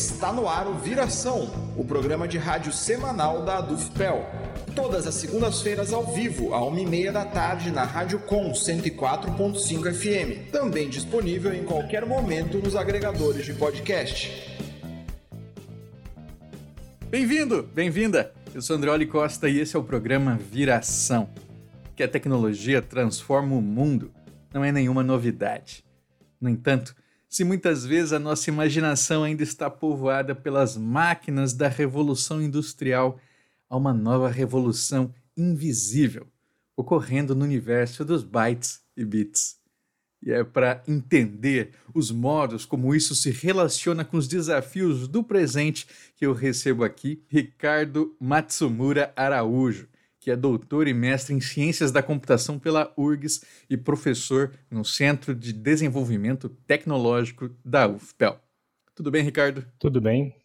Está no ar o Viração, o programa de rádio semanal da Adufpel. Todas as segundas-feiras ao vivo, à uma e meia da tarde, na Rádio Com 104.5 FM. Também disponível em qualquer momento nos agregadores de podcast. Bem-vindo, bem-vinda! Eu sou Andreoli Costa e esse é o programa Viração. Que a tecnologia transforma o mundo não é nenhuma novidade. No entanto, se muitas vezes a nossa imaginação ainda está povoada pelas máquinas da revolução industrial, há uma nova revolução invisível ocorrendo no universo dos bytes e bits. E é para entender os modos como isso se relaciona com os desafios do presente que eu recebo aqui Ricardo Matsumura Araújo que é doutor e mestre em Ciências da Computação pela URGS e professor no Centro de Desenvolvimento Tecnológico da UFPEL. Tudo bem, Ricardo? Tudo bem.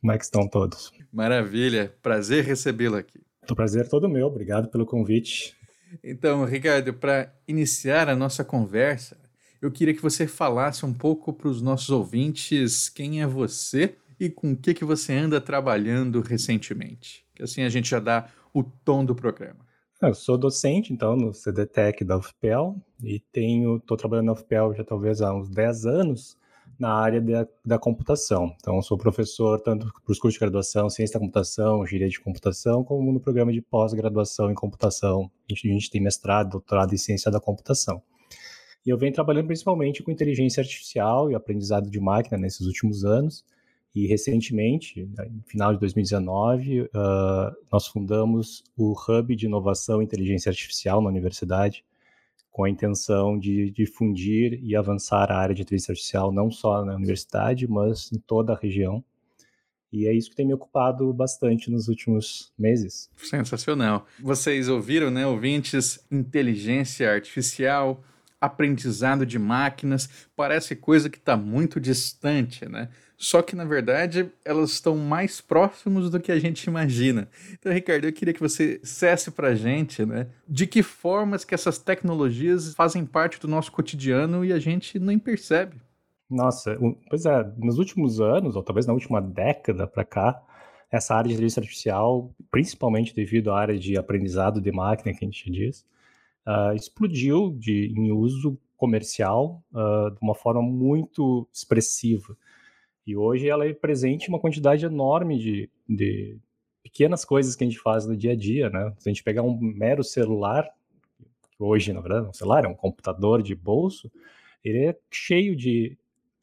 Como é que estão todos? Maravilha, prazer recebê-lo aqui. O prazer é todo meu, obrigado pelo convite. Então, Ricardo, para iniciar a nossa conversa, eu queria que você falasse um pouco para os nossos ouvintes quem é você e com o que, que você anda trabalhando recentemente. Que assim a gente já dá o tom do programa? Eu sou docente, então, no CDTEC da UFPEL e tenho, estou trabalhando na UFPEL já talvez há uns 10 anos na área da, da computação. Então, sou professor tanto para os cursos de graduação, ciência da computação, engenharia de computação, como no programa de pós-graduação em computação. A gente, a gente tem mestrado, doutorado em ciência da computação. E eu venho trabalhando principalmente com inteligência artificial e aprendizado de máquina nesses últimos anos. E recentemente, no final de 2019, uh, nós fundamos o Hub de Inovação e Inteligência Artificial na universidade, com a intenção de difundir e avançar a área de inteligência artificial não só na universidade, mas em toda a região. E é isso que tem me ocupado bastante nos últimos meses. Sensacional. Vocês ouviram, né, ouvintes? Inteligência artificial, aprendizado de máquinas, parece coisa que está muito distante, né? Só que, na verdade, elas estão mais próximos do que a gente imagina. Então, Ricardo, eu queria que você dissesse para a gente né, de que formas que essas tecnologias fazem parte do nosso cotidiano e a gente nem percebe. Nossa, pois é, nos últimos anos, ou talvez na última década para cá, essa área de inteligência artificial, principalmente devido à área de aprendizado de máquina que a gente diz, uh, explodiu de, em uso comercial uh, de uma forma muito expressiva. E hoje ela é presente uma quantidade enorme de, de pequenas coisas que a gente faz no dia a dia, né? Se a gente pegar um mero celular, hoje, na verdade, um celular é um computador de bolso, ele é cheio de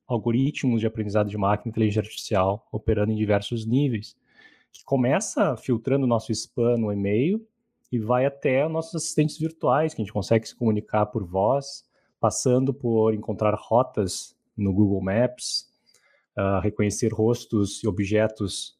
algoritmos de aprendizado de máquina e inteligência artificial operando em diversos níveis, que começa filtrando o nosso spam no e-mail e vai até nossos assistentes virtuais, que a gente consegue se comunicar por voz, passando por encontrar rotas no Google Maps, uh, reconhecer rostos e objetos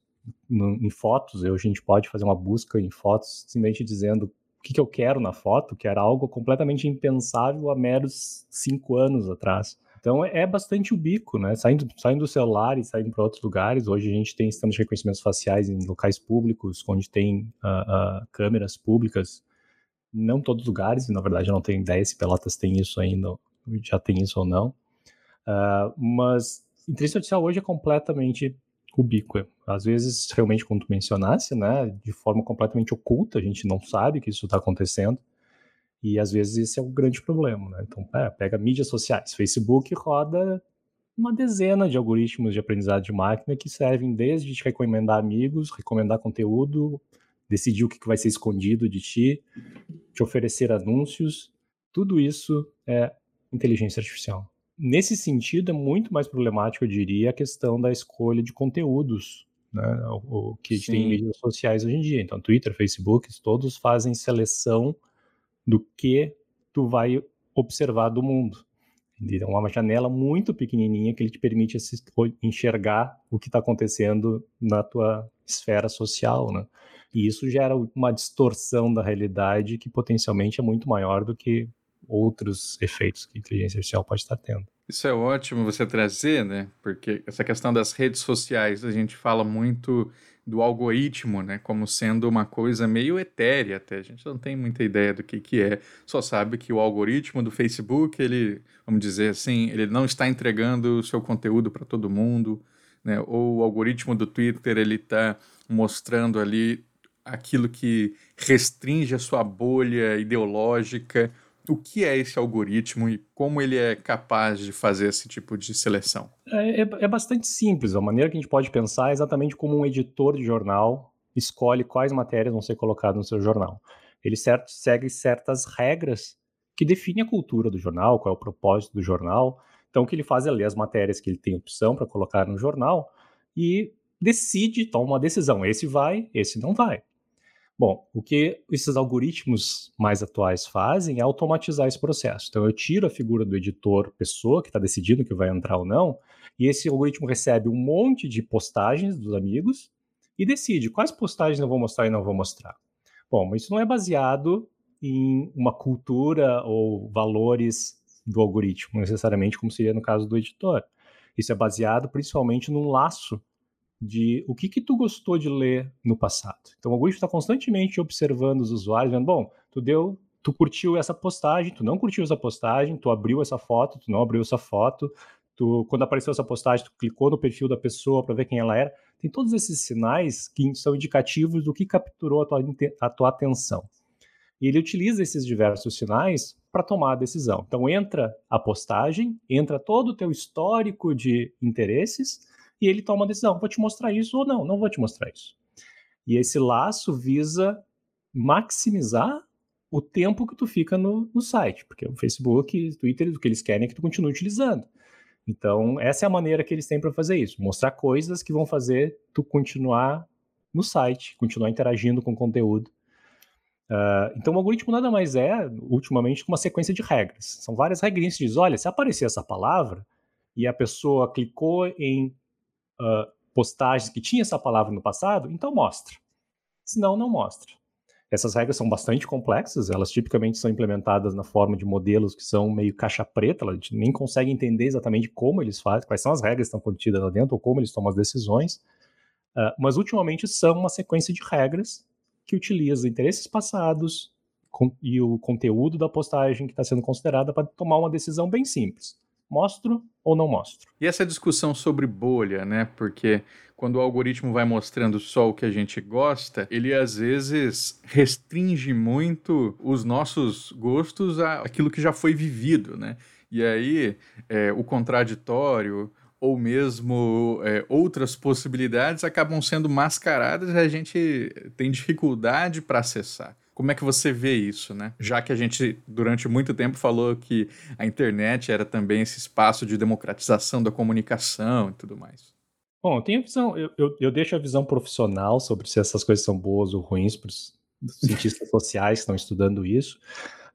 no, em fotos. Hoje a gente pode fazer uma busca em fotos, simplesmente dizendo o que, que eu quero na foto, que era algo completamente impensável há meros cinco anos atrás. Então é, é bastante ubíquo, né? Saindo, saindo do celular e saindo para outros lugares. Hoje a gente tem sistemas de reconhecimentos faciais em locais públicos, onde tem uh, uh, câmeras públicas. Não todos os lugares, na verdade eu não tenho ideia se Pelotas tem isso ainda, já tem isso ou não. Uh, mas inteligência artificial hoje é completamente ubíqua. Às vezes, realmente, como tu mencionasse, né, de forma completamente oculta, a gente não sabe que isso está acontecendo. E às vezes esse é o grande problema, né? Então, é, pega mídias sociais. Facebook roda uma dezena de algoritmos de aprendizado de máquina que servem desde te recomendar amigos, recomendar conteúdo, decidir o que vai ser escondido de ti, te oferecer anúncios. Tudo isso é inteligência artificial. Nesse sentido, é muito mais problemático, eu diria, a questão da escolha de conteúdos, né? O, o que tem em mídias sociais hoje em dia. Então, Twitter, Facebook, todos fazem seleção do que tu vai observar do mundo. É uma janela muito pequenininha que ele te permite enxergar o que está acontecendo na tua esfera social, né? E isso gera uma distorção da realidade que potencialmente é muito maior do que outros efeitos que a inteligência artificial pode estar tendo. Isso é ótimo você trazer, né? Porque essa questão das redes sociais, a gente fala muito do algoritmo, né? Como sendo uma coisa meio etérea até. A gente não tem muita ideia do que, que é. Só sabe que o algoritmo do Facebook, ele, vamos dizer assim, ele não está entregando o seu conteúdo para todo mundo. né? Ou o algoritmo do Twitter ele está mostrando ali aquilo que restringe a sua bolha ideológica. O que é esse algoritmo e como ele é capaz de fazer esse tipo de seleção? É, é, é bastante simples. A maneira que a gente pode pensar é exatamente como um editor de jornal escolhe quais matérias vão ser colocadas no seu jornal. Ele certo, segue certas regras que definem a cultura do jornal, qual é o propósito do jornal. Então, o que ele faz é ler as matérias que ele tem opção para colocar no jornal e decide, toma uma decisão. Esse vai, esse não vai. Bom, o que esses algoritmos mais atuais fazem é automatizar esse processo. Então, eu tiro a figura do editor, pessoa que está decidindo que vai entrar ou não, e esse algoritmo recebe um monte de postagens dos amigos e decide quais postagens eu vou mostrar e não vou mostrar. Bom, isso não é baseado em uma cultura ou valores do algoritmo, necessariamente como seria no caso do editor. Isso é baseado principalmente num laço de o que que tu gostou de ler no passado. Então o algoritmo está constantemente observando os usuários, vendo, bom, tu deu, tu curtiu essa postagem, tu não curtiu essa postagem, tu abriu essa foto, tu não abriu essa foto, tu quando apareceu essa postagem, tu clicou no perfil da pessoa para ver quem ela era. Tem todos esses sinais que são indicativos do que capturou a tua, a tua atenção. E ele utiliza esses diversos sinais para tomar a decisão. Então entra a postagem, entra todo o teu histórico de interesses e ele toma a decisão: vou te mostrar isso ou não, não vou te mostrar isso. E esse laço visa maximizar o tempo que tu fica no, no site, porque o Facebook, o Twitter, o que eles querem é que tu continue utilizando. Então, essa é a maneira que eles têm para fazer isso, mostrar coisas que vão fazer tu continuar no site, continuar interagindo com o conteúdo. Uh, então, o algoritmo nada mais é, ultimamente, uma sequência de regras. São várias regrinhas que diz, olha, se aparecer essa palavra e a pessoa clicou em uh, postagens que tinha essa palavra no passado, então mostra. Senão, não mostra. Essas regras são bastante complexas, elas tipicamente são implementadas na forma de modelos que são meio caixa preta, a gente nem consegue entender exatamente como eles fazem, quais são as regras que estão contidas lá dentro, ou como eles tomam as decisões, uh, mas ultimamente são uma sequência de regras que utiliza interesses passados com, e o conteúdo da postagem que está sendo considerada para tomar uma decisão bem simples. Mostro ou não mostro? E essa discussão sobre bolha, né? Porque quando o algoritmo vai mostrando só o que a gente gosta, ele às vezes restringe muito os nossos gostos àquilo que já foi vivido, né? E aí é, o contraditório ou mesmo é, outras possibilidades acabam sendo mascaradas e a gente tem dificuldade para acessar. Como é que você vê isso, né? Já que a gente, durante muito tempo, falou que a internet era também esse espaço de democratização da comunicação e tudo mais. Bom, eu tenho a visão, eu, eu, eu deixo a visão profissional sobre se essas coisas são boas ou ruins para os cientistas sociais que estão estudando isso,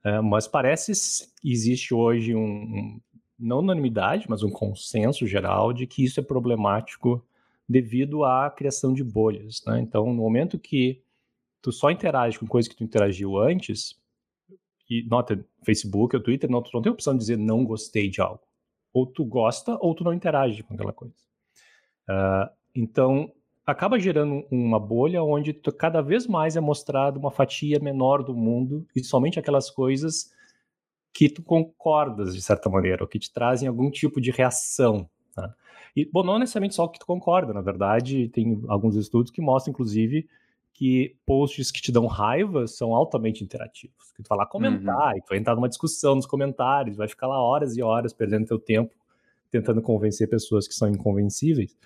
uh, mas parece que existe hoje um, um, não unanimidade, mas um consenso geral de que isso é problemático devido à criação de bolhas. Né? Então, no momento que tu só interage com coisas que tu interagiu antes, e nota, Facebook ou Twitter, não, tu não tem opção de dizer não gostei de algo. Ou tu gosta ou tu não interage com aquela coisa. Uh, então, acaba gerando uma bolha onde tu, cada vez mais é mostrado uma fatia menor do mundo e somente aquelas coisas que tu concordas de certa maneira, ou que te trazem algum tipo de reação. Tá? E, bom, não necessariamente só que tu concorda, na verdade, tem alguns estudos que mostram, inclusive, que posts que te dão raiva são altamente interativos. Que tu vai lá comentar, uhum. e tu vai entrar numa discussão nos comentários, vai ficar lá horas e horas perdendo teu tempo tentando convencer pessoas que são inconvencíveis.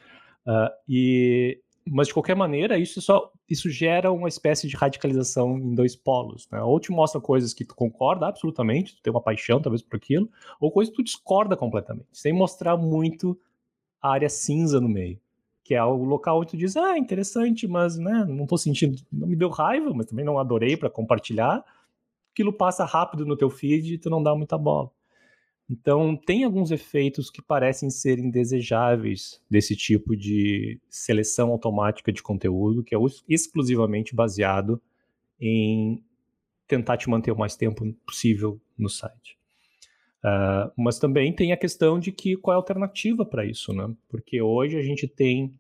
Uh, e mas de qualquer maneira isso só isso gera uma espécie de radicalização em dois polos, né? Ou te mostra coisas que tu concorda absolutamente, tu tem uma paixão talvez por aquilo, ou coisas que tu discorda completamente, sem mostrar muito a área cinza no meio que é o local onde tu diz, ah, interessante, mas né, não tô sentindo, não me deu raiva, mas também não adorei para compartilhar. Aquilo passa rápido no teu feed e tu não dá muita bola. Então, tem alguns efeitos que parecem ser indesejáveis desse tipo de seleção automática de conteúdo, que é exclusivamente baseado em tentar te manter o mais tempo possível no site. Uh, mas também tem a questão de que qual é a alternativa para isso, né? Porque hoje a gente tem.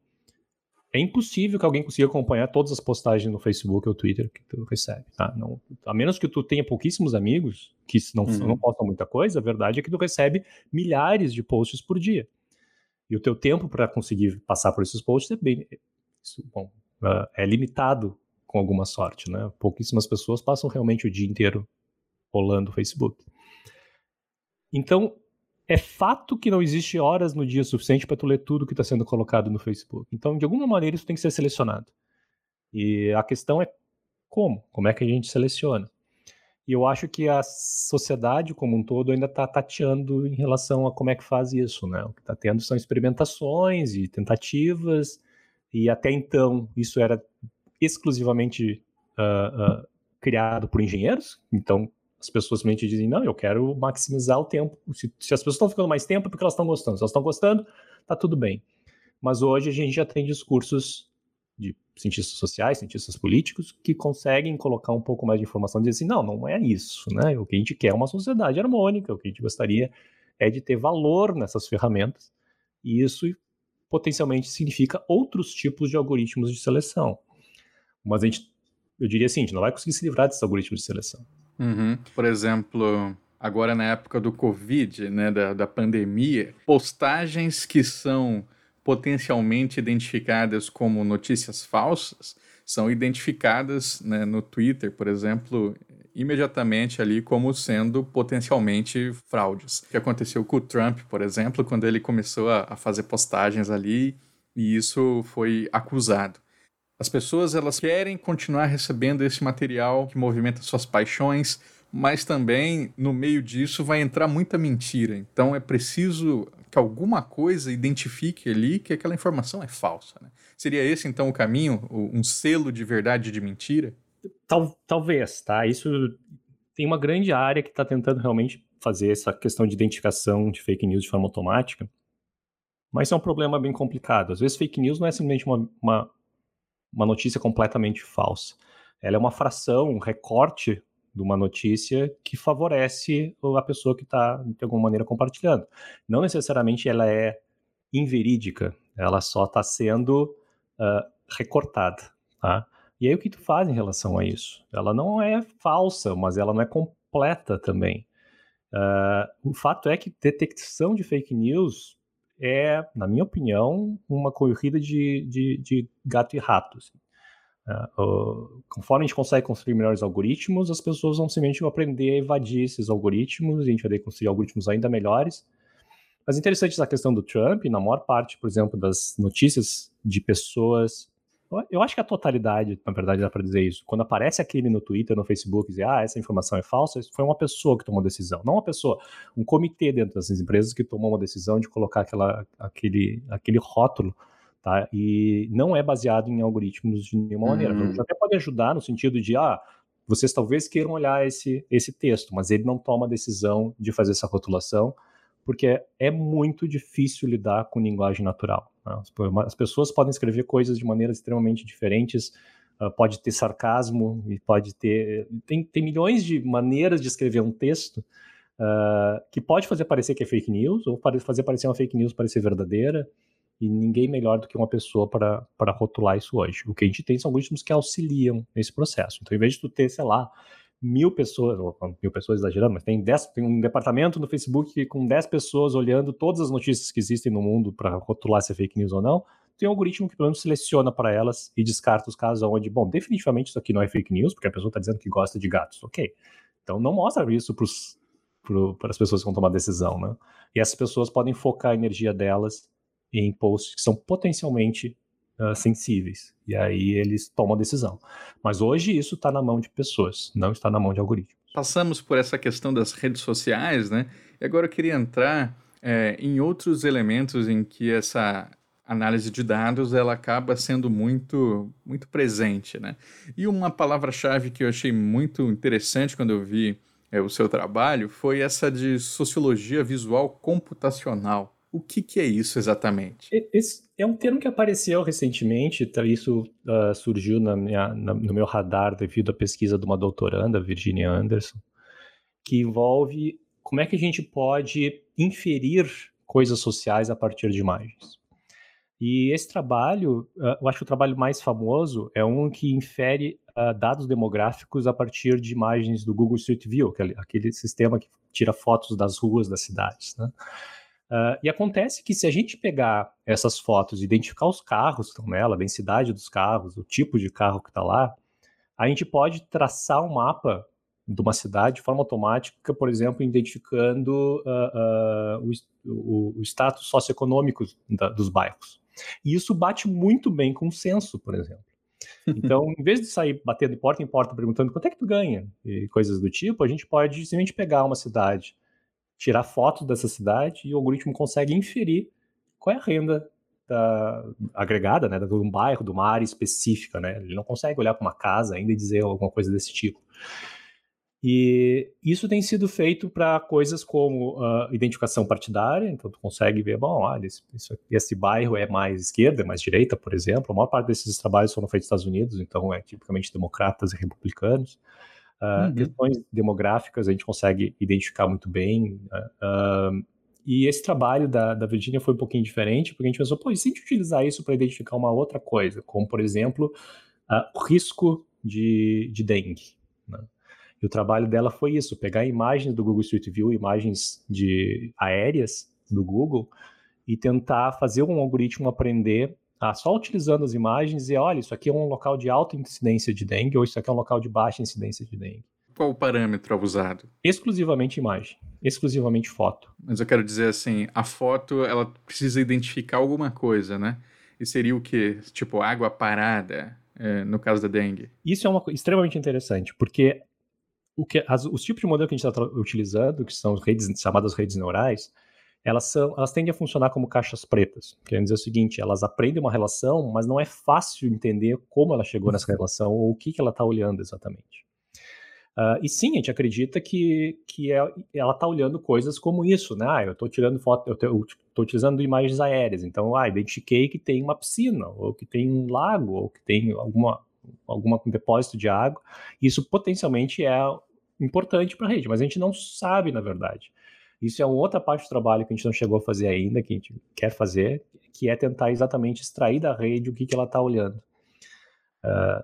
É impossível que alguém consiga acompanhar todas as postagens no Facebook ou Twitter que tu recebe, tá? Não, a menos que tu tenha pouquíssimos amigos que não, uhum. não postam muita coisa, a verdade é que tu recebe milhares de posts por dia. E o teu tempo para conseguir passar por esses posts é bem, isso, bom, uh, é limitado com alguma sorte, né? Pouquíssimas pessoas passam realmente o dia inteiro rolando o Facebook. Então, é fato que não existe horas no dia suficiente para tu ler tudo que está sendo colocado no Facebook. Então, de alguma maneira, isso tem que ser selecionado. E a questão é como? Como é que a gente seleciona? E eu acho que a sociedade como um todo ainda está tateando em relação a como é que faz isso, né? O que está tendo são experimentações e tentativas, e até então isso era exclusivamente uh, uh, criado por engenheiros, então as pessoas simplesmente dizem, não, eu quero maximizar o tempo. Se, se as pessoas estão ficando mais tempo, é porque elas estão gostando. Se elas estão gostando, tá tudo bem. Mas hoje a gente já tem discursos de cientistas sociais, cientistas políticos, que conseguem colocar um pouco mais de informação e dizer assim, não, não é isso, né? O que a gente quer é uma sociedade harmônica, o que a gente gostaria é de ter valor nessas ferramentas, e isso potencialmente significa outros tipos de algoritmos de seleção. Mas a gente, eu diria assim, a gente não vai conseguir se livrar desses algoritmos de seleção. Uhum. Por exemplo, agora na época do Covid, né, da, da pandemia, postagens que são potencialmente identificadas como notícias falsas são identificadas né, no Twitter, por exemplo, imediatamente ali como sendo potencialmente fraudes. O que aconteceu com o Trump, por exemplo, quando ele começou a, a fazer postagens ali e isso foi acusado. As pessoas elas querem continuar recebendo esse material que movimenta suas paixões, mas também no meio disso vai entrar muita mentira. Então é preciso que alguma coisa identifique ali que aquela informação é falsa. Né? Seria esse então o caminho, um selo de verdade de mentira? Tal, talvez, tá? Isso tem uma grande área que está tentando realmente fazer essa questão de identificação de fake news de forma automática, mas é um problema bem complicado. Às vezes fake news não é simplesmente uma, uma uma notícia completamente falsa. Ela é uma fração, um recorte de uma notícia que favorece a pessoa que está, de alguma maneira, compartilhando. Não necessariamente ela é inverídica, ela só está sendo uh, recortada. Tá? E aí o que tu faz em relação a isso? Ela não é falsa, mas ela não é completa também. Uh, o fato é que detecção de fake news é, na minha opinião, uma corrida de, de, de gato e rato. Assim. Uh, conforme a gente consegue construir melhores algoritmos, as pessoas vão simplesmente aprender a evadir esses algoritmos, e a gente vai construir algoritmos ainda melhores. Mas interessante essa questão do Trump, na maior parte, por exemplo, das notícias de pessoas eu acho que a totalidade, na verdade, dá para dizer isso. Quando aparece aquele no Twitter, no Facebook, dizer, ah, essa informação é falsa, foi uma pessoa que tomou a decisão. Não uma pessoa, um comitê dentro dessas empresas que tomou uma decisão de colocar aquela, aquele, aquele rótulo, tá? E não é baseado em algoritmos de nenhuma maneira. Uhum. Até pode ajudar no sentido de, ah, vocês talvez queiram olhar esse, esse texto, mas ele não toma a decisão de fazer essa rotulação, porque é muito difícil lidar com linguagem natural. Né? As pessoas podem escrever coisas de maneiras extremamente diferentes, uh, pode ter sarcasmo e pode ter. Tem, tem milhões de maneiras de escrever um texto uh, que pode fazer parecer que é fake news, ou fazer parecer uma fake news parecer verdadeira, e ninguém melhor do que uma pessoa para, para rotular isso hoje. O que a gente tem são algoritmos que auxiliam nesse processo. Então, em vez de tu ter, sei lá, mil pessoas, mil pessoas exagerando, mas tem, dez, tem um departamento no Facebook com 10 pessoas olhando todas as notícias que existem no mundo para rotular se é fake news ou não. Tem um algoritmo que pelo menos seleciona para elas e descarta os casos onde, bom, definitivamente isso aqui não é fake news, porque a pessoa está dizendo que gosta de gatos. Ok. Então não mostra isso para as pessoas que vão tomar decisão, né? E essas pessoas podem focar a energia delas em posts que são potencialmente uh, sensíveis. E aí eles tomam a decisão. Mas hoje isso está na mão de pessoas, não está na mão de algoritmos. Passamos por essa questão das redes sociais, né? E agora eu queria entrar é, em outros elementos em que essa análise de dados ela acaba sendo muito muito presente, né? E uma palavra-chave que eu achei muito interessante quando eu vi é, o seu trabalho foi essa de sociologia visual computacional. O que, que é isso exatamente? Esse é um termo que apareceu recentemente, tá, isso uh, surgiu na minha, na, no meu radar devido à pesquisa de uma doutoranda, Virginia Anderson, que envolve como é que a gente pode inferir coisas sociais a partir de imagens. E esse trabalho, uh, eu acho que o trabalho mais famoso é um que infere uh, dados demográficos a partir de imagens do Google Street View, aquele sistema que tira fotos das ruas das cidades, né? Uh, e acontece que se a gente pegar essas fotos, identificar os carros que estão nela, a densidade dos carros, o tipo de carro que está lá, a gente pode traçar um mapa de uma cidade de forma automática, por exemplo, identificando uh, uh, o, o, status socioeconômico da, dos bairros. E isso bate muito bem com o censo, por exemplo. Então, em vez de sair batendo de porta em porta perguntando quanto é que tu ganha e coisas do tipo, a gente pode simplesmente pegar uma cidade tirar fotos dessa cidade e o algoritmo consegue inferir qual é a renda da, agregada, né, de um bairro, de uma área específica, né? Ele não consegue olhar para uma casa ainda e dizer alguma coisa desse tipo. E isso tem sido feito para coisas como uh, identificação partidária, então tu consegue ver, bom, olha, esse, esse, bairro é mais esquerda, é mais direita, por exemplo. A maior parte desses trabalhos foram feitos nos Estados Unidos, então é tipicamente democratas e republicanos. Uh, uhum. Questões demográficas a gente consegue identificar muito bem. Uh, e esse trabalho da, da Virginia foi um pouquinho diferente, porque a gente pensou, pô, e se a gente utilizar isso para identificar uma outra coisa, como, por exemplo, o risco de, de dengue? Né? E o trabalho dela foi isso, pegar imagens do Google Street View, imagens de aéreas do Google, e tentar fazer um algoritmo aprender ah, só utilizando as imagens e olha, isso aqui é um local de alta incidência de dengue ou isso aqui é um local de baixa incidência de dengue. Qual o parâmetro usado? Exclusivamente imagem, exclusivamente foto. Mas eu quero dizer assim, a foto ela precisa identificar alguma coisa, né? E seria o quê? Tipo água parada, é, no caso da dengue? Isso é uma coisa extremamente interessante, porque o que, as, os tipos de modelo que a gente está utilizando, que são redes, chamadas redes neurais, elas, são, elas tendem a funcionar como caixas pretas. Querendo dizer o seguinte, elas aprendem uma relação, mas não é fácil entender como ela chegou nessa relação ou o que, que ela está olhando exatamente. Uh, e sim, a gente acredita que, que é, ela está olhando coisas como isso, né? Ah, eu estou tirando foto, eu estou utilizando imagens aéreas, então, ah, identifiquei que tem uma piscina, ou que tem um lago, ou que tem alguma, alguma um depósito de água. Isso potencialmente é importante para a rede, mas a gente não sabe, na verdade. Isso é uma outra parte do trabalho que a gente não chegou a fazer ainda, que a gente quer fazer, que é tentar exatamente extrair da rede o que, que ela está olhando. Uh,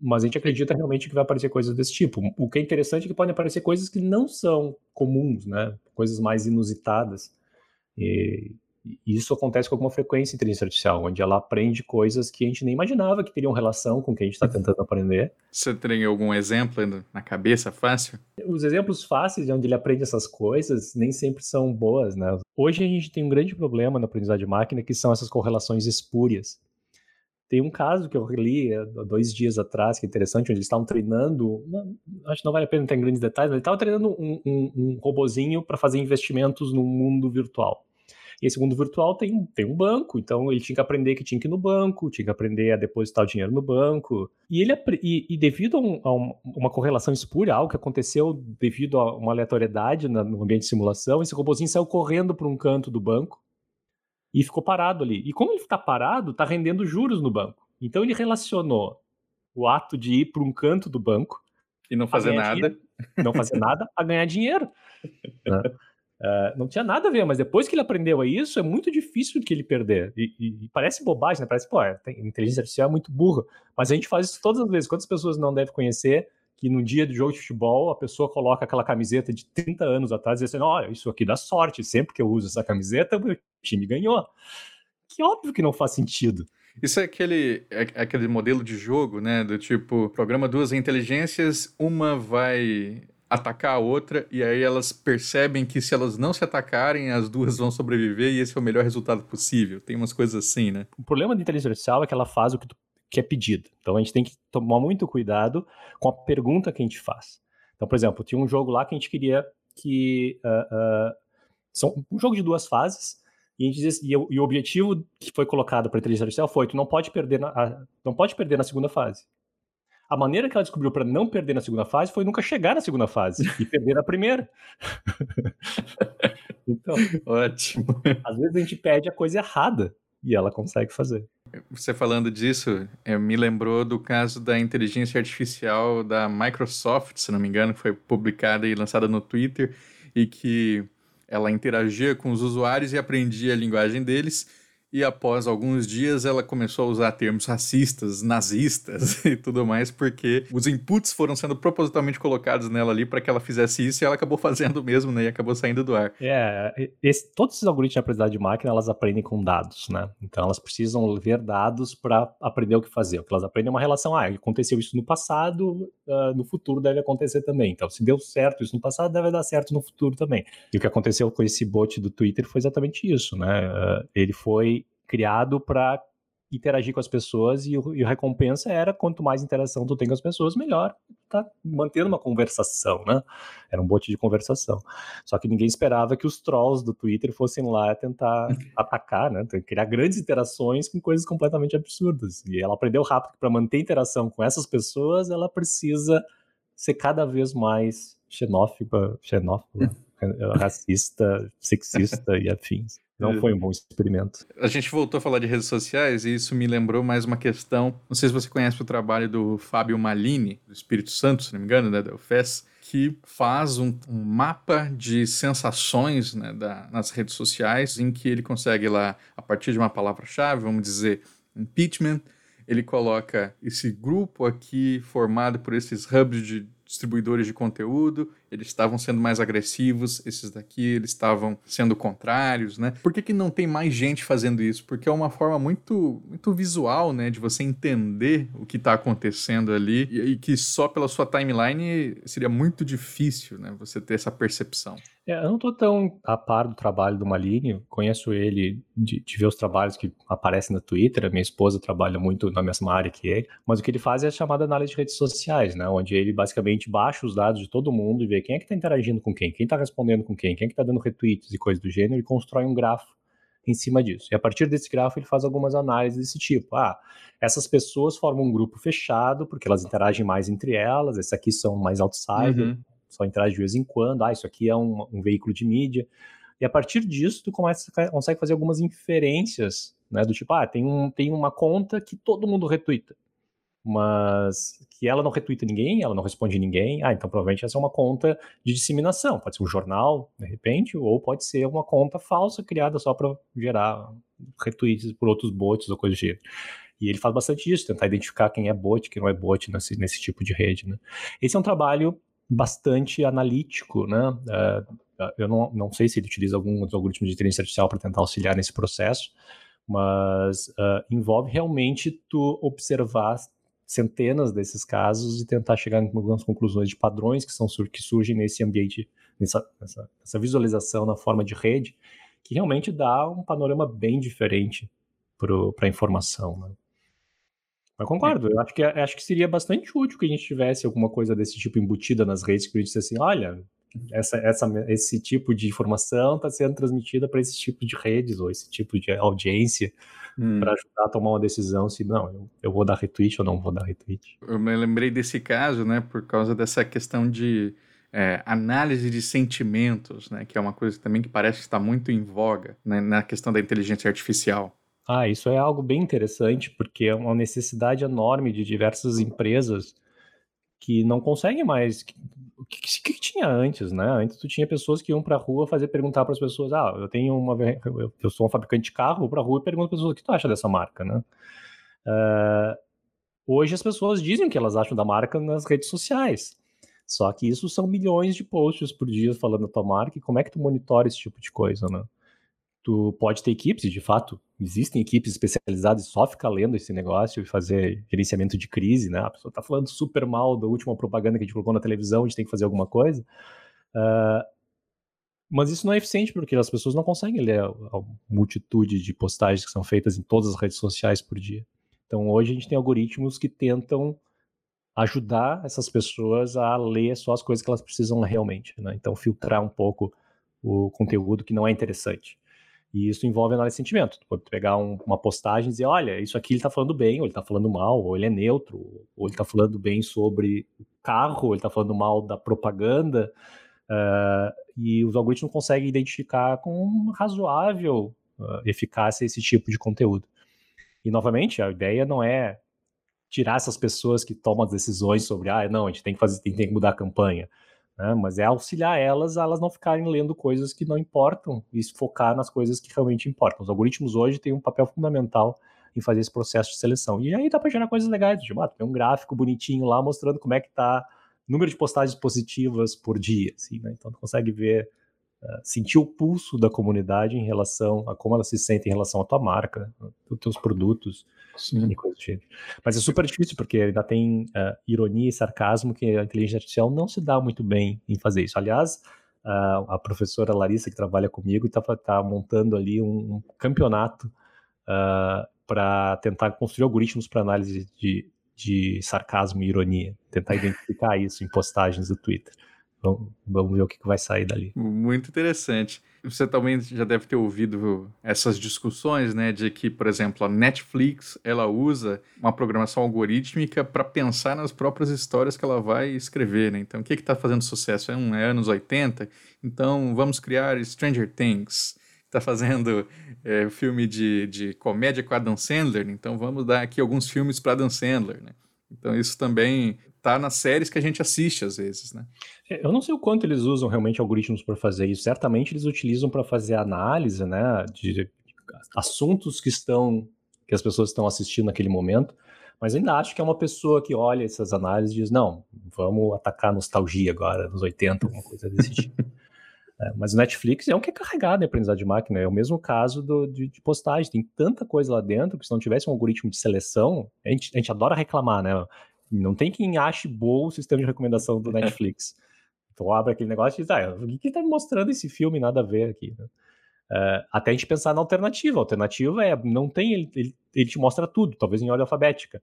mas a gente acredita realmente que vai aparecer coisas desse tipo. O que é interessante é que podem aparecer coisas que não são comuns, né? Coisas mais inusitadas. E, e isso acontece com alguma frequência em inteligência artificial, onde ela aprende coisas que a gente nem imaginava que teriam relação com o que a gente está tentando aprender. Você tem algum exemplo na cabeça fácil? Os exemplos fáceis de onde ele aprende essas coisas nem sempre são boas, né? Hoje a gente tem um grande problema na aprendizagem de máquina que são essas correlações espúrias. Tem um caso que eu li há dois dias atrás, que é interessante, onde eles estavam treinando, acho que não vale a pena entrar em grandes detalhes, mas eles estavam treinando um, um, um robozinho para fazer investimentos no mundo virtual. E esse mundo virtual tem, tem um banco, então ele tinha que aprender que tinha que ir no banco, tinha que aprender a depositar o dinheiro no banco. E ele e, e devido a, um, a, uma correlação espúria, algo que aconteceu devido a uma aleatoriedade na, no ambiente de simulação, esse robôzinho saiu correndo para um canto do banco e ficou parado ali. E como ele está parado, está rendendo juros no banco. Então ele relacionou o ato de ir para um canto do banco e não fazer nada, dinheiro, não fazer nada, a ganhar dinheiro. Né? Uh, não tinha nada a ver, mas depois que ele aprendeu a isso, é muito difícil que ele perder. E, e, e parece bobagem, né? Parece, pô, a inteligência artificial é muito burra. Mas a gente faz isso todas as vezes. Quantas pessoas não devem conhecer que no dia de jogo de futebol a pessoa coloca aquela camiseta de 30 anos atrás e diz assim: olha, isso aqui dá sorte. Sempre que eu uso essa camiseta, o time ganhou. Que óbvio que não faz sentido. Isso é aquele, é, é aquele modelo de jogo, né? Do tipo, programa duas inteligências, uma vai atacar a outra, e aí elas percebem que se elas não se atacarem, as duas vão sobreviver e esse é o melhor resultado possível. Tem umas coisas assim, né? O problema da inteligência artificial é que ela faz o que, tu, que é pedido. Então a gente tem que tomar muito cuidado com a pergunta que a gente faz. Então, por exemplo, tinha um jogo lá que a gente queria que. Uh, uh, são um jogo de duas fases. E, diz, e, e o objetivo que foi colocado para a inteligência artificial foi: tu não pode perder na, a, não pode perder na segunda fase a maneira que ela descobriu para não perder na segunda fase foi nunca chegar na segunda fase e perder na primeira. então, ótimo. Às vezes a gente pede a coisa errada e ela consegue fazer. Você falando disso, é, me lembrou do caso da inteligência artificial da Microsoft, se não me engano, que foi publicada e lançada no Twitter e que ela interagia com os usuários e aprendia a linguagem deles e após alguns dias ela começou a usar termos racistas, nazistas e tudo mais, porque os inputs foram sendo propositalmente colocados nela ali para que ela fizesse isso e ela acabou fazendo mesmo, né? E acabou saindo do ar. É, esse, todos esses algoritmos de aprendizagem de máquina, elas aprendem com dados, né? Então elas precisam ver dados para aprender o que fazer. O que elas aprendem é uma relação, ah, aconteceu isso no passado, uh, no futuro deve acontecer também. Então, se deu certo isso no passado, deve dar certo no futuro também. E o que aconteceu com esse bot do Twitter foi exatamente isso, né? Uh, ele foi criado para interagir com as pessoas e, e a recompensa era quanto mais interação tu tem com as pessoas, melhor tá mantendo uma conversação, né? Era um bot de conversação. Só que ninguém esperava que os trolls do Twitter fossem lá tentar atacar, né? Criar grandes interações com coisas completamente absurdas. E ela aprendeu rápido que para manter interação com essas pessoas, ela precisa ser cada vez mais xenófoba, xenófoba, racista, sexista e afins. Não foi um bom experimento. A gente voltou a falar de redes sociais e isso me lembrou mais uma questão. Não sei se você conhece o trabalho do Fábio Malini, do Espírito Santo, se não me engano, né, da UFES, que faz um, um mapa de sensações né, da, nas redes sociais, em que ele consegue lá, a partir de uma palavra-chave, vamos dizer impeachment, ele coloca esse grupo aqui formado por esses hubs de distribuidores de conteúdo, eles estavam sendo mais agressivos, esses daqui eles estavam sendo contrários, né? Por que, que não tem mais gente fazendo isso? Porque é uma forma muito, muito visual, né, de você entender o que está acontecendo ali e, e, que só pela sua timeline seria muito difícil, né, você ter essa percepção. É, eu não estou tão a par do trabalho do Malini, conheço ele de, de, ver os trabalhos que aparecem no Twitter, minha esposa trabalha muito na mesma área que ele, mas o que ele faz é a chamada análise de redes sociais, né, onde ele basicamente baixa os dados de todo mundo e vê quem é que está interagindo com quem, quem está respondendo com quem, quem é que está dando retweets e coisas do gênero, e constrói um grafo em cima disso. E a partir desse grafo ele faz algumas análises desse tipo. Ah, essas pessoas formam um grupo fechado porque elas interagem mais entre elas, esses aqui são mais outsider, uhum. só interagem de vez em quando, ah, isso aqui é um, um, veículo de mídia. E a partir disso tu começa, consegue fazer algumas inferências, né, do tipo, ah, tem, um, tem uma conta que todo mundo retuita mas que ela não retuita ninguém, ela não responde ninguém. Ah, então provavelmente essa é uma conta de disseminação. Pode ser um jornal, de repente, ou pode ser uma conta falsa criada só para gerar retweets por outros bots ou coisa do gênero. E ele faz bastante isso, tentar identificar quem é bot, quem não é bot nesse, nesse tipo de rede. Né? Esse é um trabalho bastante analítico, né? Uh, eu não, não sei se ele utiliza alguns algoritmos de inteligência artificial para tentar auxiliar nesse processo, mas uh, envolve realmente tu observar centenas desses casos e tentar chegar em algumas conclusões de padrões que, são, que surgem nesse ambiente, nessa, nessa, nessa visualização na forma de rede, que realmente dá um panorama bem diferente para a informação. Né? Mas concordo, eu acho que, acho que seria bastante útil que a gente tivesse alguma coisa desse tipo embutida nas redes, que a gente dissesse assim, olha, essa, essa, esse tipo de informação está sendo transmitida para esse tipo de redes ou esse tipo de audiência hum. para ajudar a tomar uma decisão se não, eu, eu, vou dar retweet ou não vou dar retweet. Eu me lembrei desse caso, né, por causa dessa questão de é, análise de sentimentos, né, que é uma coisa também que parece que está muito em voga né, na questão da inteligência artificial. Ah, isso é algo bem interessante, porque é uma necessidade enorme de diversas empresas que não conseguem mais. O que, que, que, tinha antes, né? Antes tu tinha pessoas que iam pra rua fazer perguntar para as pessoas: ah, eu tenho uma. Eu sou um fabricante de carro, vou pra rua e pergunto para as pessoas o que tu acha dessa marca, né? Uh, hoje as pessoas dizem o que elas acham da marca nas redes sociais. Só que isso são milhões de posts por dia falando da tua marca e como é que tu monitora esse tipo de coisa, né? Tu pode ter equipes, de fato existem equipes especializadas só ficar lendo esse negócio e fazer gerenciamento de crise, né? A pessoa tá falando super mal da última propaganda que a gente colocou na televisão, a gente tem que fazer alguma coisa. Uh, mas isso não é eficiente porque as pessoas não conseguem ler a, a, multitude de postagens que são feitas em todas as redes sociais por dia. Então hoje a gente tem algoritmos que tentam ajudar essas pessoas a ler só as coisas que elas precisam realmente, né? Então filtrar um pouco o conteúdo que não é interessante. E isso envolve análise de sentimento. Tu pode pegar um, uma postagem e dizer, olha, isso aqui ele está falando bem, ou ele está falando mal, ou ele é neutro, ou ele está falando bem sobre o carro, ou ele está falando mal da propaganda. Uh, e os algoritmos conseguem identificar com razoável uh, eficácia esse tipo de conteúdo. E, novamente, a ideia não é tirar essas pessoas que tomam as decisões sobre, ah, não, a gente tem que fazer, tem, tem que mudar a campanha. Né? mas é auxiliar elas a elas não ficarem lendo coisas que não importam e focar nas coisas que realmente importam. Os algoritmos hoje têm um papel fundamental em fazer esse processo de seleção. E aí dá para gerar coisas legais, tipo, ah, tem um gráfico bonitinho lá mostrando como é que está número de postagens positivas por dia, assim, né? Então tu consegue ver, sentir o pulso da comunidade em relação a como ela se sente em relação à tua marca, os teus produtos Sim. e coisas do tipo. Mas é super difícil porque ainda tem uh, ironia e sarcasmo que a inteligência artificial não se dá muito bem em fazer isso. Aliás, uh, a professora Larissa que trabalha comigo está tá montando ali um, um campeonato uh, para tentar construir algoritmos para análise de, de sarcasmo e ironia, tentar identificar isso em postagens do Twitter. Vamos, ver o que, vai sair dali. Muito interessante. Você também já deve ter ouvido essas discussões, né, de que, por exemplo, a Netflix ela usa uma programação algorítmica para pensar nas próprias histórias que ela vai escrever, né? Então, o que está fazendo sucesso? É, um, é anos 80? Então, vamos criar Stranger Things está fazendo é, filme de, de comédia com Adam Sandler, então vamos dar aqui alguns filmes para Adam Sandler, né? Então isso também tá nas séries que a gente assiste às vezes, né? É, eu não sei o quanto eles usam realmente algoritmos para fazer isso. Certamente eles utilizam para fazer análise, né, de assuntos que estão que as pessoas estão assistindo naquele momento. Mas ainda acho que é uma pessoa que olha essas análises e diz: não, vamos atacar a nostalgia agora, nos 80, alguma coisa desse tipo. É, mas o Netflix é um que é carregado em aprendizado de máquina. É o mesmo caso do, de, de, postagem. Tem tanta coisa lá dentro que se não tivesse um algoritmo de seleção, a gente, a gente adora reclamar, né? Não tem quem ache bom o sistema de recomendação do Netflix. então abre aquele negócio e diz, ah, o que está me mostrando esse filme? Nada a ver aqui. Né? Uh, até a gente pensar na alternativa. A alternativa é, não tem, ele, ele, ele te mostra tudo, talvez em ordem alfabética.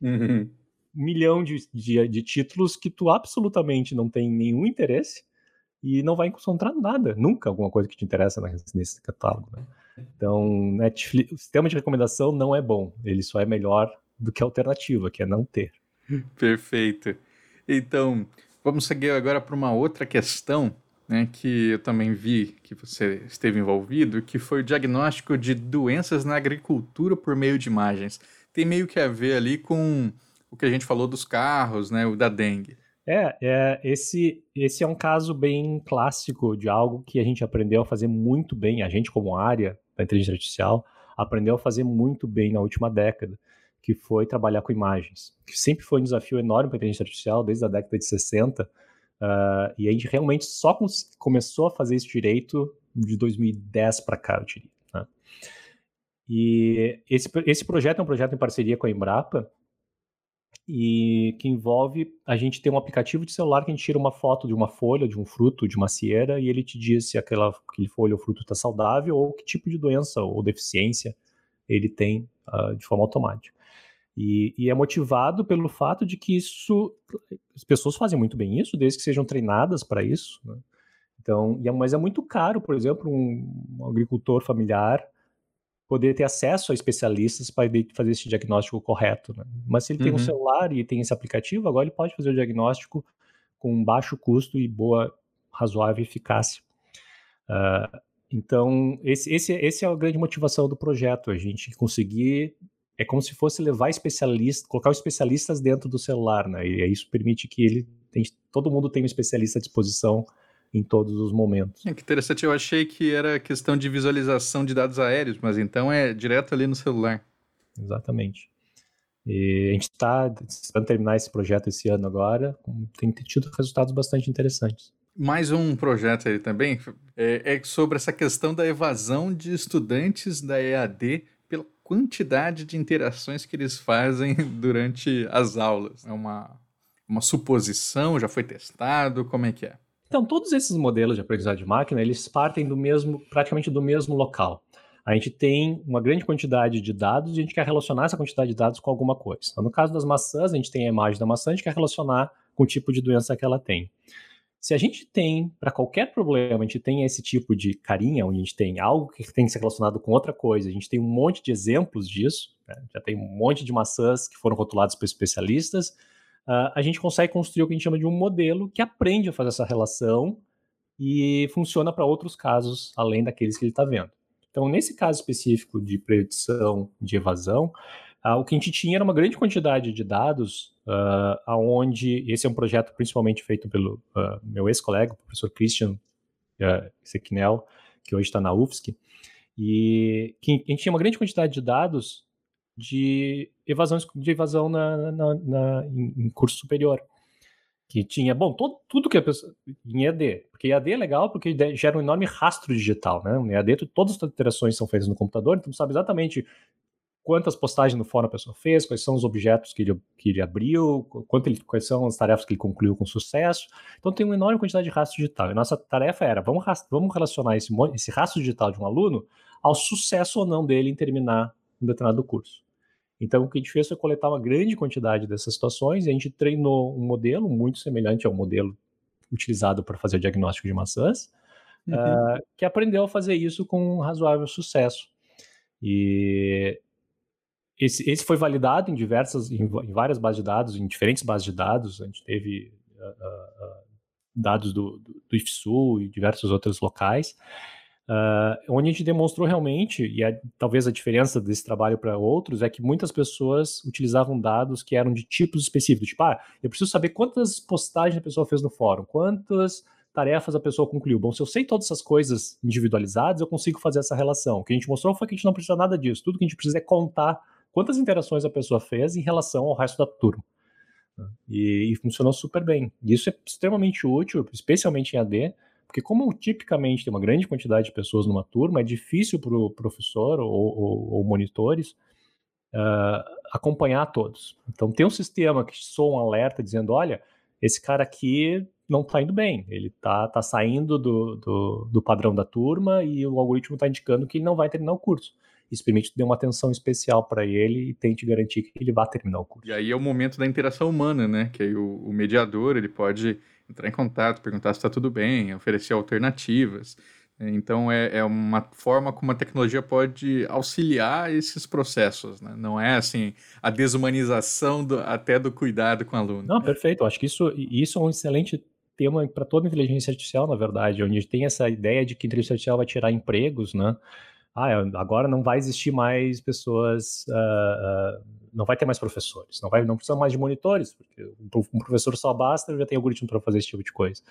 Uhum. Um milhão de, de, de títulos que tu absolutamente não tem nenhum interesse e não vai encontrar nada, nunca alguma coisa que te interessa nesse catálogo. Né? Então, Netflix, o sistema de recomendação não é bom, ele só é melhor do que a alternativa, que é não ter. Perfeito. Então, vamos seguir agora para uma outra questão, né, que eu também vi que você esteve envolvido, que foi o diagnóstico de doenças na agricultura por meio de imagens. Tem meio que a ver ali com o que a gente falou dos carros, né, o da dengue. É, é esse, esse é um caso bem clássico de algo que a gente aprendeu a fazer muito bem, a gente como área da inteligência artificial aprendeu a fazer muito bem na última década, que foi trabalhar com imagens, que sempre foi um desafio enorme para a inteligência artificial desde a década de 60, uh, ah, e a gente realmente só começou a fazer isso direito de 2010 para cá, eu diria. Né? E esse, esse projeto é um projeto em parceria com a Embrapa, e que envolve a gente ter um aplicativo de celular que a gente tira uma foto de uma folha, de um fruto, de uma cieira, e ele te diz se aquela, aquele folha ou fruto está saudável ou que tipo de doença ou deficiência ele tem uh, de forma automática. E, e, é motivado pelo fato de que isso, as pessoas fazem muito bem isso, desde que sejam treinadas para isso. Né? Então, é, mas é muito caro, por exemplo, um, um agricultor familiar poder ter acesso a especialistas para fazer esse diagnóstico correto. Né? Mas se ele tem um uhum. celular e tem esse aplicativo, agora ele pode fazer o diagnóstico com baixo custo e boa, razoável eficácia. Uh, então, esse, esse, esse é a grande motivação do projeto, a gente conseguir é como se fosse levar especialistas, colocar os especialistas dentro do celular, né? E isso permite que ele tem, todo mundo tenha um especialista à disposição em todos os momentos. É, que interessante, eu achei que era questão de visualização de dados aéreos, mas então é direto ali no celular. Exatamente. E a gente está esperando terminar esse projeto esse ano agora, tem tido resultados bastante interessantes. Mais um projeto aí também é, é sobre essa questão da evasão de estudantes da EAD quantidade de interações que eles fazem durante as aulas. É uma, uma suposição, já foi testado, como é que é? Então, todos esses modelos de aprendizagem de máquina, eles partem do mesmo, praticamente do mesmo local. A gente tem uma grande quantidade de dados e a gente quer relacionar essa quantidade de dados com alguma coisa. Então, no caso das maçãs, a gente tem a imagem da maçã, a gente quer relacionar com o tipo de doença que ela tem. Se a gente tem, para qualquer problema, a gente tem esse tipo de carinha, onde a gente tem algo que tem que ser relacionado com outra coisa, a gente tem um monte de exemplos disso, né? já tem um monte de maçãs que foram rotuladas por especialistas, uh, a gente consegue construir o que a gente chama de um modelo que aprende a fazer essa relação e funciona para outros casos além daqueles que ele está vendo. Então, nesse caso específico de predição de evasão, Uh, o que a gente tinha era uma grande quantidade de dados, uh, aonde esse é um projeto principalmente feito pelo uh, meu ex-colega, o professor Christian uh, Sequinel, que hoje está na UFSC, e que a gente tinha uma grande quantidade de dados de evasão, de evasão na, na, na em, curso superior que tinha, bom, todo, tudo que a pessoa, em EAD, porque EAD é legal porque gera um enorme rastro digital, né? Em EAD, todas as interações são feitas no computador, então sabe exatamente quantas postagens no fórum a pessoa fez, quais são os objetos que ele, que ele abriu, quanto ele, quais são as tarefas que ele concluiu com sucesso. Então tem uma enorme quantidade de rastro digital. E nossa tarefa era, vamos, vamos relacionar esse, esse rastro digital de um aluno ao sucesso ou não dele em terminar um determinado curso. Então, o que a gente fez foi coletar uma grande quantidade dessas situações e a gente treinou um modelo muito semelhante ao modelo utilizado para fazer o diagnóstico de maçãs, uhum. uh, que aprendeu a fazer isso com um razoável sucesso. E esse, esse foi validado em diversas, em, em, várias bases de dados, em diferentes bases de dados. A gente teve uh, uh, dados do, do, do IFSU e diversos outros locais. Uh, onde a gente demonstrou realmente, e a, talvez a diferença desse trabalho para outros, é que muitas pessoas utilizavam dados que eram de tipos específicos. Tipo, ah, eu preciso saber quantas postagens a pessoa fez no fórum, quantas tarefas a pessoa concluiu. Bom, se eu sei todas essas coisas individualizadas, eu consigo fazer essa relação. O que a gente mostrou foi que a gente não precisa nada disso. Tudo que a gente precisa é contar quantas interações a pessoa fez em relação ao resto da turma. E, e funcionou super bem. E isso é extremamente útil, especialmente em AD, porque como tipicamente tem uma grande quantidade de pessoas numa turma, é difícil para o professor ou, ou, ou monitores uh, acompanhar todos. Então tem um sistema que soa um alerta dizendo, olha, esse cara aqui não está indo bem, ele está tá saindo do, do, do, padrão da turma e o algoritmo está indicando que ele não vai terminar o curso. Isso permite dar uma atenção especial para ele e tente garantir que ele vá terminar o curso. E aí é o momento da interação humana, né? Que aí o, o mediador ele pode entrar em contato, perguntar se está tudo bem, oferecer alternativas. Então, é, é, uma forma como a tecnologia pode auxiliar esses processos, né? Não é, assim, a desumanização do, até do cuidado com o aluno. Não, perfeito. Eu acho que isso, isso é um excelente tema para toda inteligência artificial, na verdade, onde tem essa ideia de que a inteligência artificial vai tirar empregos, né? Ah, agora não vai existir mais pessoas... Uh, uh, não vai ter mais professores, não vai, não precisa mais de monitores, porque um professor só basta, já tem algoritmo para fazer esse tipo de coisa.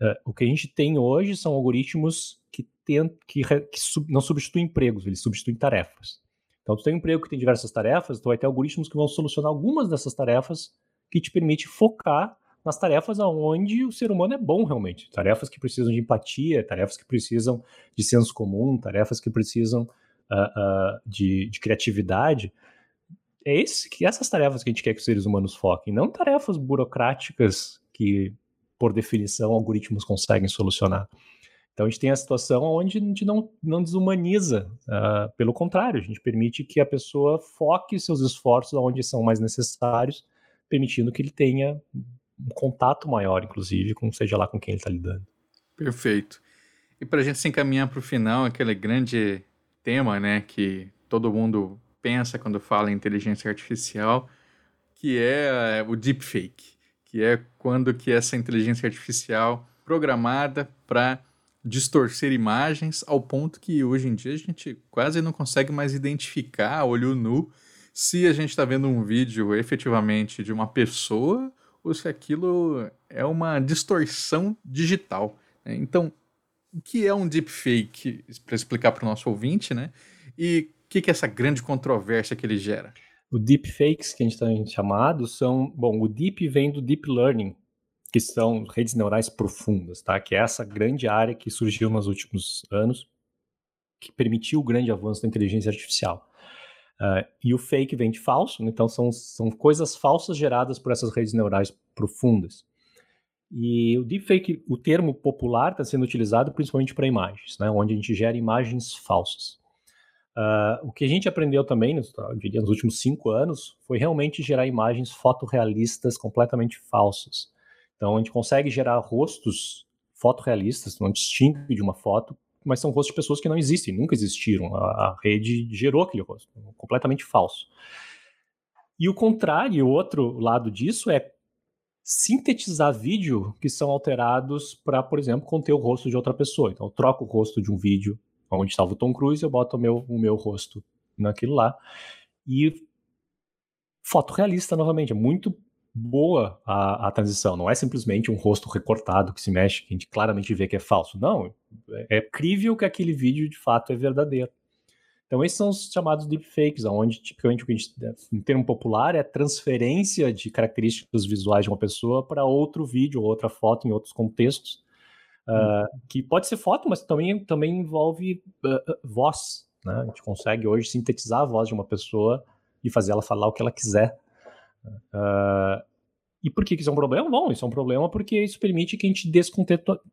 Uh, o que a gente tem hoje são algoritmos que, tem, que, que sub, não substituem empregos, eles substituem tarefas. Então, tu tem um emprego que tem diversas tarefas, tu vai ter algoritmos que vão solucionar algumas dessas tarefas que te permite focar nas tarefas aonde o ser humano é bom realmente. Tarefas que precisam de empatia, tarefas que precisam de senso comum, tarefas que precisam uh, uh, de, de criatividade é esse, essas tarefas que a gente quer que os seres humanos foquem, não tarefas burocráticas que, por definição, algoritmos conseguem solucionar. Então a gente tem a situação onde a gente não, não desumaniza, uh, pelo contrário, a gente permite que a pessoa foque seus esforços onde são mais necessários, permitindo que ele tenha um contato maior, inclusive, com seja lá com quem ele está lidando. Perfeito. E para a gente se encaminhar para o final, aquele grande tema, né, que todo mundo pensa quando fala em inteligência artificial, que é o deepfake, que é quando que essa inteligência artificial programada para distorcer imagens ao ponto que hoje em dia a gente quase não consegue mais identificar olho nu se a gente está vendo um vídeo efetivamente de uma pessoa se aquilo é uma distorção digital. Né? Então, o que é um deepfake, para explicar para o nosso ouvinte, né? E o que, que é essa grande controvérsia que ele gera? O deepfakes, que a gente está chamado, são. Bom, o deep vem do deep learning, que são redes neurais profundas, tá? Que é essa grande área que surgiu nos últimos anos, que permitiu o grande avanço da inteligência artificial. Uh, e o fake vem de falso, então são, são coisas falsas geradas por essas redes neurais profundas. E o deepfake, o termo popular, está sendo utilizado principalmente para imagens, né? onde a gente gera imagens falsas. Uh, o que a gente aprendeu também, nos, diria, nos últimos cinco anos, foi realmente gerar imagens fotorrealistas completamente falsas. Então, a gente consegue gerar rostos fotorrealistas, não distingue de uma foto, mas são rostos de pessoas que não existem, nunca existiram. A, a rede gerou aquele rosto, completamente falso. E o contrário, o outro lado disso é sintetizar vídeo que são alterados para, por exemplo, conter o rosto de outra pessoa. Então, eu troco o rosto de um vídeo onde estava o Tom Cruise, eu boto o meu, o meu rosto naquilo lá. E foto realista novamente, é muito boa a, a, transição. Não é simplesmente um rosto recortado que se mexe, que a gente claramente vê que é falso. Não, é, é crível que aquele vídeo de fato é verdadeiro. Então, esses são os chamados deepfakes, onde tipicamente o que a gente, em termo popular, é a transferência de características visuais de uma pessoa para outro vídeo ou outra foto em outros contextos. Uh, que pode ser foto, mas também, também envolve uh, voz. Né? A gente consegue hoje sintetizar a voz de uma pessoa e fazer ela falar o que ela quiser. Uh, e por que isso é um problema? Bom, isso é um problema porque isso permite que a gente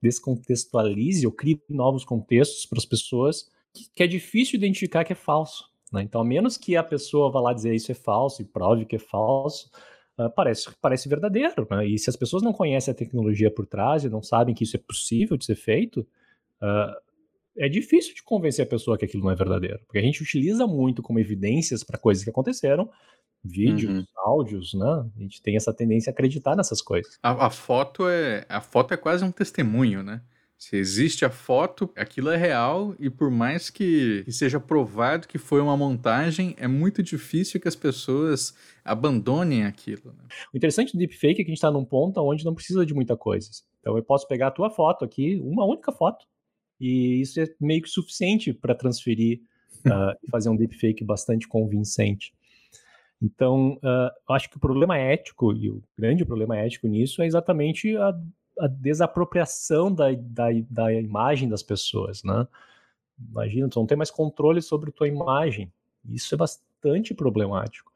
descontextualize ou crie novos contextos para as pessoas que, que, é difícil identificar que é falso. Né? Então, a menos que a pessoa vá lá dizer isso é falso e prove que é falso, uh, parece, parece verdadeiro. Né? E se as pessoas não conhecem a tecnologia por trás e não sabem que isso é possível de ser feito, uh, é difícil de convencer a pessoa que aquilo não é verdadeiro. Porque a gente utiliza muito como evidências para coisas que aconteceram, vídeos, uhum. áudios, né? A gente tem essa tendência a acreditar nessas coisas. A, a, foto é a foto é quase um testemunho, né? Se existe a foto, aquilo é real e por mais que, que seja provado que foi uma montagem, é muito difícil que as pessoas abandonem aquilo. Né? O interessante do deepfake é que a gente está num ponto onde não precisa de muita coisa. Então eu posso pegar a tua foto aqui, uma única foto, e isso é meio que suficiente para transferir uh, e fazer um deepfake bastante convincente. Então, uh, acho que o problema ético, e o grande problema ético nisso, é exatamente a, a desapropriação da, da, da, imagem das pessoas, né? Imagina, tu não tem mais controle sobre tua imagem. Isso é bastante problemático.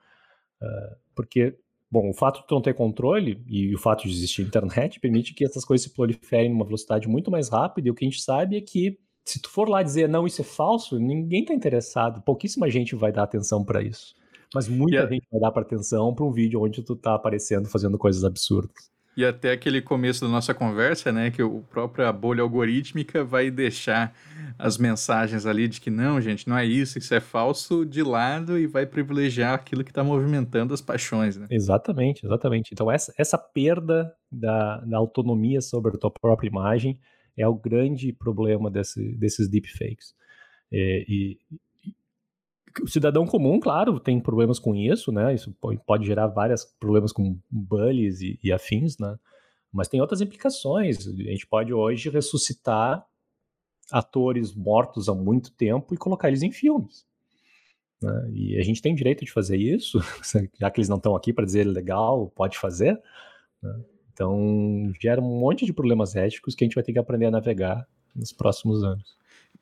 Uh, porque, bom, o fato de tu não ter controle e o fato de existir internet permite que essas coisas se proliferem numa velocidade muito mais rápida, e o que a gente sabe é que se tu for lá dizer, não, isso é falso, ninguém está interessado, pouquíssima gente vai dar atenção para isso. Mas muita a... gente vai dar para atenção para um vídeo onde tu tá aparecendo fazendo coisas absurdas. E até aquele começo da nossa conversa, né, que o própria bolha algorítmica vai deixar as mensagens ali de que não, gente, não é isso, isso é falso de lado e vai privilegiar aquilo que está movimentando as paixões, né? Exatamente, exatamente. Então essa, essa perda da, da autonomia sobre a tua própria imagem é o grande problema desse, desses deepfakes. É, e, o cidadão comum, claro, tem problemas com isso, né? Isso pode gerar vários problemas com bullies e, e, afins, né? Mas tem outras implicações. A gente pode hoje ressuscitar atores mortos há muito tempo e colocar eles em filmes. Né? E a gente tem direito de fazer isso, já que eles não estão aqui para dizer legal, pode fazer. Né? Então gera um monte de problemas éticos que a gente vai ter que aprender a navegar nos próximos anos.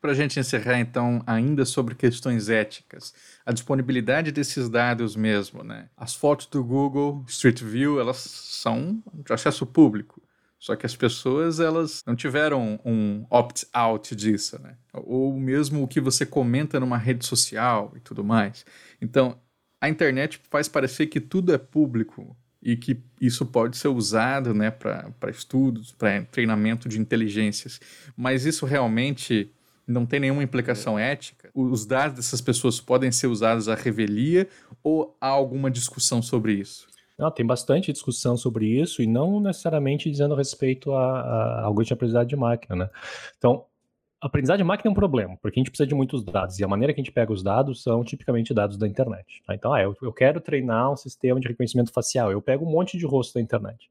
Para a gente encerrar, então, ainda sobre questões éticas, a disponibilidade desses dados mesmo, né? As fotos do Google Street View, elas são de acesso público. Só que as pessoas, elas não tiveram um opt-out disso, né? Ou mesmo o que você comenta numa rede social e tudo mais. Então, a internet faz parecer que tudo é público e que isso pode ser usado né, para estudos, para treinamento de inteligências. Mas isso realmente não tem nenhuma implicação ética? Os dados dessas pessoas podem ser usados à revelia ou há alguma discussão sobre isso? Não, tem bastante discussão sobre isso e não necessariamente dizendo respeito a, a algoritmo de aprendizagem de máquina, né? Então, aprendizagem de máquina é um problema, porque a gente precisa de muitos dados, e a maneira que a gente pega os dados são tipicamente dados da internet. Tá? Então, ah, eu, eu quero treinar um sistema de reconhecimento facial, eu pego um monte de rosto da internet.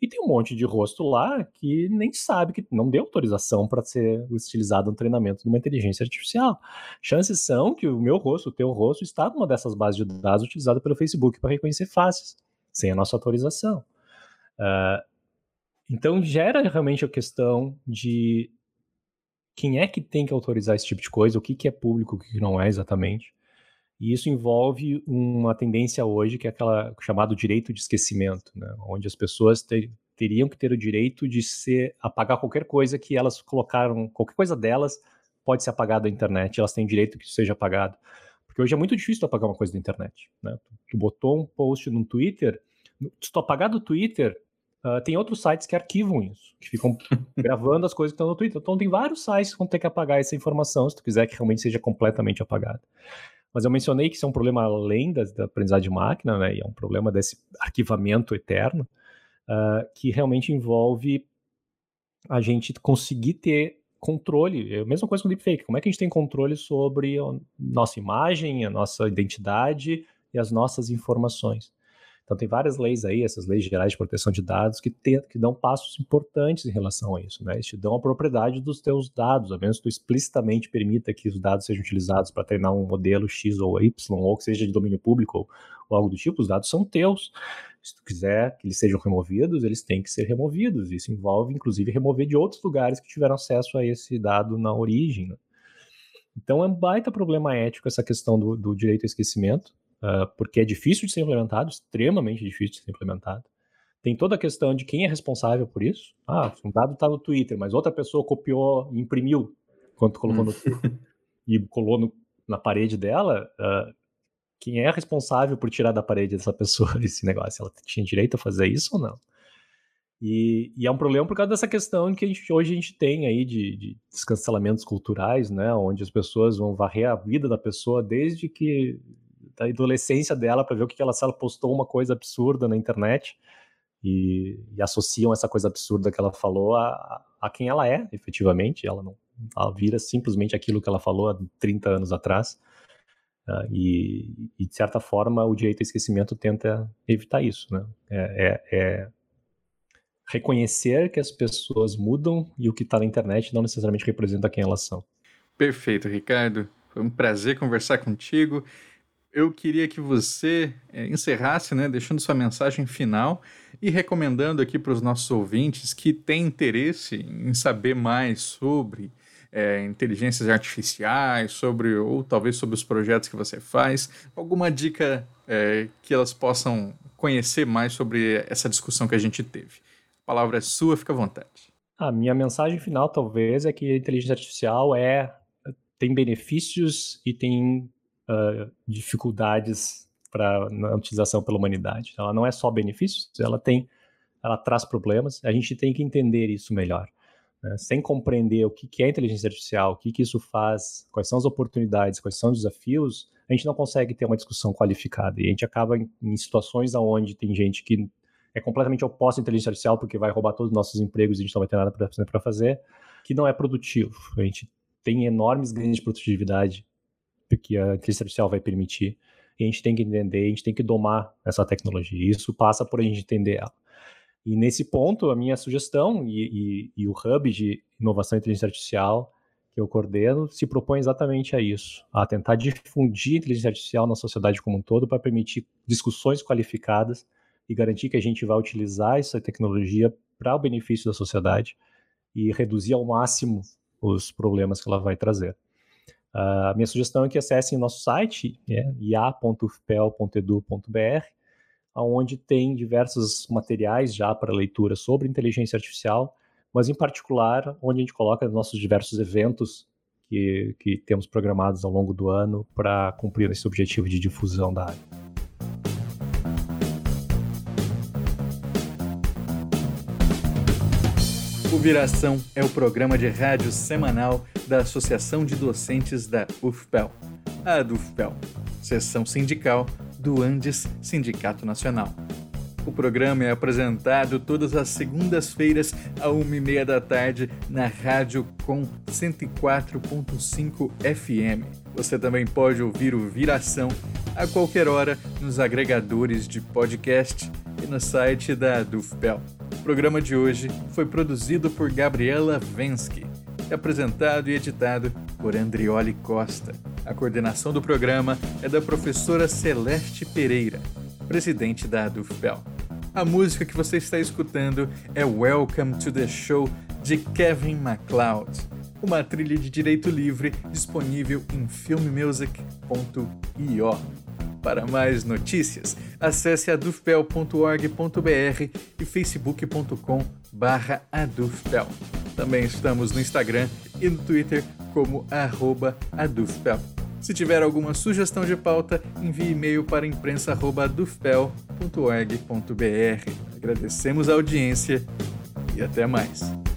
E tem um monte de rosto lá que nem sabe que não deu autorização para ser utilizado no treinamento de uma inteligência artificial. Chances são que o meu rosto, o teu rosto, está numa dessas bases de dados utilizada pelo Facebook para reconhecer faces, sem a nossa autorização. Uh, então gera realmente a questão de quem é que tem que autorizar esse tipo de coisa, o que, que é público, o que não é exatamente. E isso envolve uma tendência hoje que é aquela chamado direito de esquecimento, né? onde as pessoas ter, teriam que ter o direito de apagar qualquer coisa que elas colocaram, qualquer coisa delas pode ser apagada da internet, elas têm direito que isso seja apagado. Porque hoje é muito difícil apagar uma coisa da internet. Né? Tu, tu botou um post no Twitter, se tu apagar do Twitter, uh, tem outros sites que arquivam isso, que ficam gravando as coisas que estão no Twitter. Então tem vários sites que vão ter que apagar essa informação se tu quiser que realmente seja completamente apagada. Mas eu mencionei que isso é um problema além da, da aprendizagem de máquina, né? E é um problema desse arquivamento eterno, uh, que realmente envolve a gente conseguir ter controle. É a mesma coisa com o deepfake. Como é que a gente tem controle sobre a nossa imagem, a nossa identidade e as nossas informações? Então tem várias leis aí, essas leis gerais de proteção de dados, que, tem, que dão passos importantes em relação a isso, né? Eles te dão a propriedade dos teus dados, a menos que tu explicitamente permita que os dados sejam utilizados para treinar um modelo X ou Y, ou que seja de domínio público ou, ou algo do tipo, os dados são teus. Se tu quiser que eles sejam removidos, eles têm que ser removidos. Isso envolve, inclusive, remover de outros lugares que tiveram acesso a esse dado na origem. Né? Então é um baita problema ético essa questão do, do direito ao esquecimento uh, porque é difícil de ser implementado, extremamente difícil de ser implementado. Tem toda a questão de quem é responsável por isso. Ah, um dado está no Twitter, mas outra pessoa copiou e imprimiu quando colocou no Twitter e colou no, na parede dela. Uh, quem é responsável por tirar da parede dessa pessoa esse negócio? Ela tinha direito a fazer isso ou não? E, e, é um problema por causa dessa questão que a gente, hoje a gente tem aí de, de descancelamentos culturais, né? Onde as pessoas vão varrer a vida da pessoa desde que da adolescência dela para ver o que ela, se ela postou uma coisa absurda na internet e, e associam essa coisa absurda que ela falou a, a quem ela é, efetivamente. Ela não ela vira simplesmente aquilo que ela falou há 30 anos atrás. Uh, e, e, de certa forma, o direito ao esquecimento tenta evitar isso. Né? É, é, é reconhecer que as pessoas mudam e o que está na internet não necessariamente representa quem elas são. Perfeito, Ricardo. Foi um prazer conversar contigo eu queria que você é, encerrasse, né, deixando sua mensagem final e recomendando aqui para os nossos ouvintes que têm interesse em saber mais sobre é, inteligências artificiais, sobre ou talvez sobre os projetos que você faz, alguma dica é, que elas possam conhecer mais sobre essa discussão que a gente teve. A palavra é sua, fica à vontade. A minha mensagem final talvez é que a inteligência artificial é tem benefícios e tem uh, dificuldades para na utilização pela humanidade. Ela não é só benefícios, ela tem, ela traz problemas. A gente tem que entender isso melhor. Né? Sem compreender o que, que é inteligência artificial, o que, que isso faz, quais são as oportunidades, quais são os desafios, a gente não consegue ter uma discussão qualificada. E a gente acaba em, em situações onde tem gente que é completamente oposta à inteligência artificial porque vai roubar todos os nossos empregos e a gente não vai ter nada para fazer, que não é produtivo. A gente tem enormes ganhos de produtividade que a inteligência artificial vai permitir. E a gente tem que entender, a gente tem que domar essa tecnologia. Isso passa por a gente entender ela. E nesse ponto, a minha sugestão e, e, e o hub de inovação e inteligência artificial que eu coordeno se propõe exatamente a isso, a tentar difundir a inteligência artificial na sociedade como um todo para permitir discussões qualificadas e garantir que a gente vai utilizar essa tecnologia para o benefício da sociedade e reduzir ao máximo os problemas que ela vai trazer. A minha sugestão é que acessem nosso site, é, ia.ufpel.edu.br, onde tem diversos materiais já para leitura sobre inteligência artificial, mas em particular onde a gente coloca nossos diversos eventos que, que temos programados ao longo do ano para cumprir esse objetivo de difusão da área. O Viração é o programa de rádio semanal da Associação de Docentes da UFPEL, a DUFPEL, seção sindical do Andes Sindicato Nacional. O programa é apresentado todas as segundas-feiras, a uma e meia da tarde, na Rádio Com 104.5 FM. Você também pode ouvir o Viração a qualquer hora nos agregadores de podcast e no site da DUFPEL. O programa de hoje foi produzido por Gabriela Vensky apresentado e editado por Andrioli Costa. A coordenação do programa é da professora Celeste Pereira, presidente da ADUFPEL. A música que você está escutando é Welcome to the Show de Kevin MacLeod, uma trilha de direito livre disponível em filmmusic.io. Para mais notícias, acesse adufpel.org.br e facebook.com adufpel. Também estamos no Instagram e no Twitter como adufpel. Se tiver alguma sugestão de pauta, envie e-mail para imprensa.adufpel.org.br. Agradecemos a audiência e até mais.